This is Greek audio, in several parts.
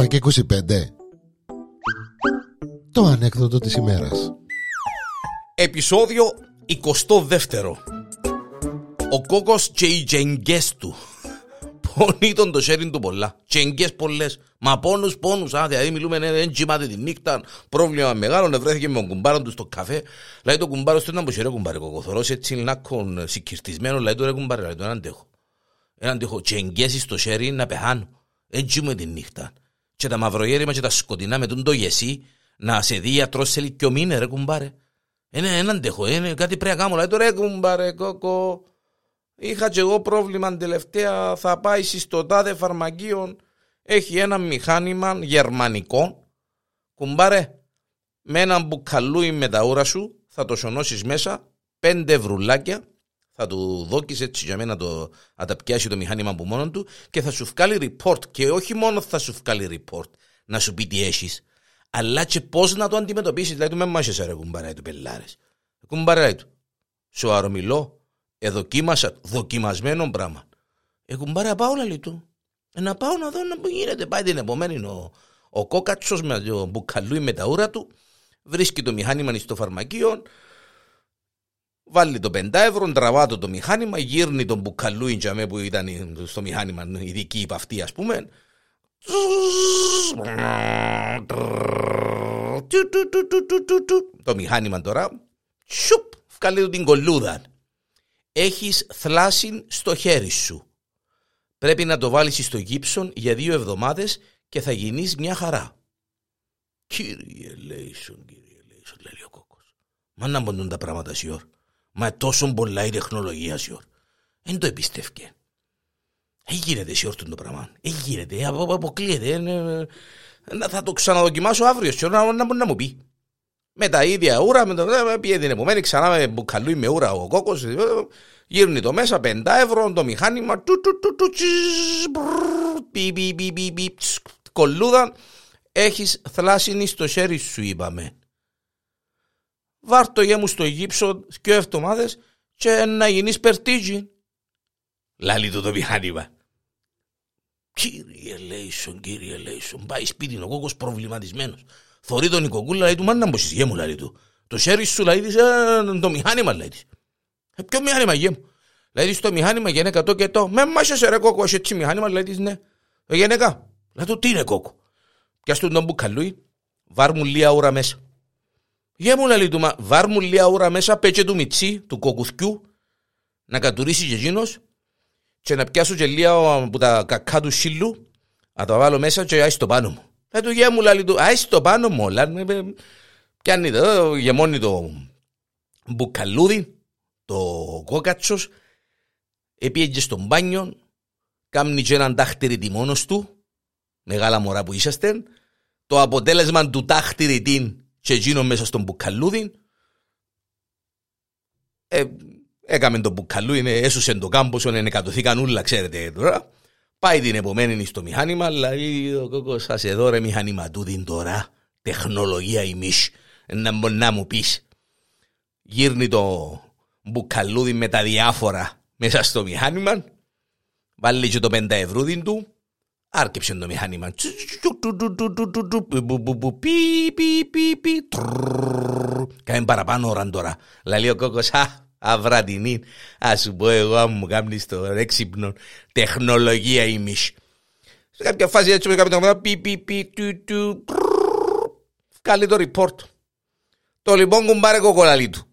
7 και 25 Το ανέκδοτο της ημέρας. Επισόδιο 22 Ο κόκκος και οι τζεγγές του. Πονεί τον το σέριν του πολλά. Τζεγγές πολλές. Μα πόνους πόνους. Α, Δηλαδή μιλούμε ναι, δεν κοιμάται τη νύχτα. Πρόβλημα μεγάλο. Βρέθηκε με τον κουμπάρο του στο καφέ. Λέει το κουμπάρο του ήταν που σέρε κουμπάρε Κοκοθωρός έτσι λάκκον συγκυρτισμένο Λέει το ρε κουμπάρε Λέει το έναν τέχο. Έναν τέχο Τζεγγές στο σέρι να πεθάνω. Δεν κοιμούμε τη νύχτα Και τα μαυρογέρημα και τα σκοτεινά με τον το γεσί Να σε δει γιατρός σε λίγο μήνε ρε κουμπάρε είναι έναν αντέχω, είναι κάτι πρέπει να κάνω. Λέει τώρα κουμπάρε κόκο. Είχα και εγώ πρόβλημα τελευταία. Θα πάει στο τάδε φαρμακείο. Έχει ένα μηχάνημα γερμανικό. Κουμπάρε, με έναν μπουκαλούι με τα ούρα σου θα το σωνώσεις μέσα. Πέντε βρουλάκια. Θα του δόκει έτσι για μένα το, να τα πιάσει το μηχάνημα από μόνο του και θα σου βγάλει report. Και όχι μόνο θα σου βγάλει report να σου πει τι έχεις, αλλά και πώς να το αντιμετωπίσεις. Δηλαδή, με μάχε ρε κουμπαράει του πελάρες. Κουμπαράει του. Σοάρο μιλώ, εδοκίμασα, δοκιμασμένο πράγμα. Ε, κουμπαράει, πάω όλα του. Ε, να πάω να δω να γίνεται. Πάει την επομένη ο, ο κόκατσος με το μπουκαλούι με τα ούρα του, βρίσκει το μηχάνημα στο φαρμακείο, βάλει το 5 ευρώ, τραβά το, το μηχάνημα, γύρνει τον μπουκαλούι που ήταν στο μηχάνημα, ειδική υπ' αυτή ας πούμε, το μηχάνημα τώρα. Σουπ, βγάλει την κολούδα. Έχεις θλάση στο χέρι σου. Πρέπει να το βάλεις στο γύψον για δύο εβδομάδες και θα γίνεις μια χαρά. Κύριε Λέισον, κύριε Λέισον, λέει ο κόκκος. Μα να μποντούν τα πράγματα σιόρ. Μα τόσο πολλά η τεχνολογία σιόρ. Δεν το εμπιστεύκε. Έγινε σε όρθιο το πράγμα. Έγινε, αποκλείεται. Θα το ξαναδοκιμάσω αύριο σε να, να, να μου πει. Με τα ίδια ούρα, με το πήγε την επομένη ξανά με μπουκαλούι με ούρα ο κόκκος. Γύρνει το μέσα, 5 ευρώ, το μηχάνημα, του, του, του, του, πι, πι, πι, πι, πι, κολούδα, έχεις θλάσσινη στο χέρι σου είπαμε. Βάρ' το γέμου στο γύψο και εβδομάδες και να γίνεις περτίζι. Λάλη του το μηχάνημα. Κύριε Λέισον, κύριε Λέισον, πάει σπίτι ο κόκκος προβληματισμένος. Θωρεί τον οικοκούλα, λέει του, μάνα μου γε μου, λέει του. Το σέρι σου, λέει της, ε, το μηχάνημα, λέει της. Ε, ποιο μηχάνημα, γε μου. Λέει της, το μηχάνημα γενέκα το και το. Με μάσαι ρε κόκκο, έχει έτσι μηχάνημα, λέει της, ναι. Ε, γενέκα. Λέει του, τι είναι κόκκο. Πιάστο τον μπουκαλούι, βάρ μου λίγα ώρα μέσα. Γε μου, λέει του, βάρ μου λίγα ώρα μέσα, πέτσε του μιτσί, του κοκουθκιού, να κατουρίσει και εκείνος και να πιάσω και λίγα από τα κακά του σύλλου, να το βάλω μέσα και άι στο πάνω μου. Θα του γεια μου λέει του, άι στο πάνω μου όλα. Πιάνει το, γεμώνει το μπουκαλούδι, το κόκατσος, επήγε στον μπάνιο, κάμνει και έναν τάχτηρητη μόνος του, μεγάλα μωρά που είσαστε, το αποτέλεσμα του τάχτηρητη και εκείνο μέσα στον μπουκαλούδι, ε, Έκαμε το μπουκαλού, είναι, έσωσε το κάμποσο, είναι κατωθήκαν ούλα, ξέρετε τώρα. Πάει την επομένη στο μηχάνημα, αλλά ο κόκο σα εδώ ρε μηχάνημα του δίνει τώρα. Τεχνολογία ημίς, να μπορεί να μου πεις. Γύρνει το μπουκαλούδι με τα διάφορα μέσα στο μηχάνημα. Βάλει και το πέντα ευρούδι του. Άρκεψε το μηχάνημα. Κάμε παραπάνω ώρα τώρα. Λέει ο κόκκος, α, αβραδινή. Α σου πω εγώ, αν μου κάνει το έξυπνο τεχνολογία ημίς. Σε κάποια φάση έτσι με κάποια πράγματα, πι, πι, πι, του, του, βγάλει το report. Το λοιπόν κουμπάρε κοκολαλί του.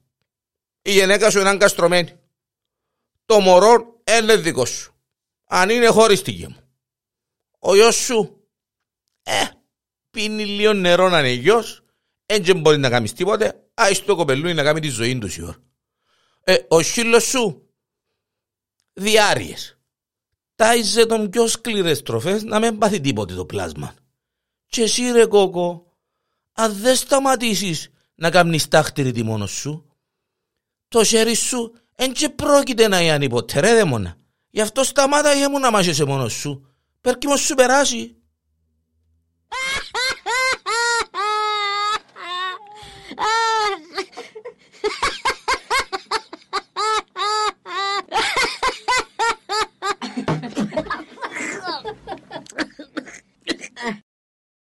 Η γυναίκα σου είναι αγκαστρωμένη. Το μωρό είναι δικό σου. Αν είναι χωριστική μου. Ο γιος σου, ε, πίνει λίγο νερό να είναι γιος, έτσι μπορεί να κάνεις τίποτε, άι το κοπελούι να κάνει τη ζωή του η ώρα ε, ο σύλλος σου διάρειες. Τάιζε τον πιο σκληρές τροφές να μην πάθει τίποτε το πλάσμα. Και εσύ ρε κόκο, αν δεν σταματήσεις να κάνεις τάχτηρη τη μόνος σου, το χέρι σου εν και πρόκειται να είναι ποτέ ρε δαίμονα. Γι' αυτό σταμάτα για μου να μάχεσαι μόνος σου. porque non superasci